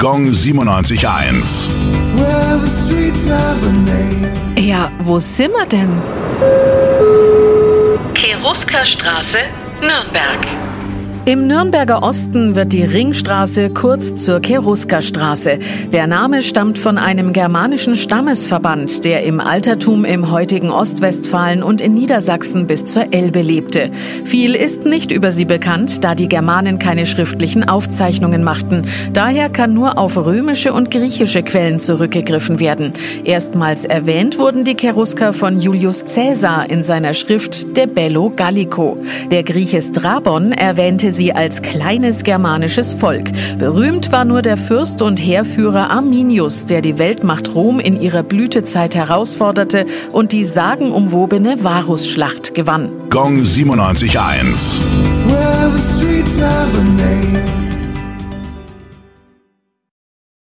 Gong 97.1. Well, the streets have a name. Ja, wo sind wir denn? Cherusker-Straße, Nürnberg. Im Nürnberger Osten wird die Ringstraße kurz zur Cherusker-Straße. Der Name stammt von einem germanischen Stammesverband, der im Altertum im heutigen Ostwestfalen und in Niedersachsen bis zur Elbe lebte. Viel ist nicht über sie bekannt, da die Germanen keine schriftlichen Aufzeichnungen machten. Daher kann nur auf römische und griechische Quellen zurückgegriffen werden. Erstmals erwähnt wurden die Cherusker von Julius Caesar in seiner Schrift De Bello Gallico. Der Grieche Strabon erwähnte sie als kleines germanisches Volk. Berühmt war nur der Fürst und Heerführer Arminius, der die Weltmacht Rom in ihrer Blütezeit herausforderte und die sagenumwobene Varusschlacht gewann. Gong 97.1. Well,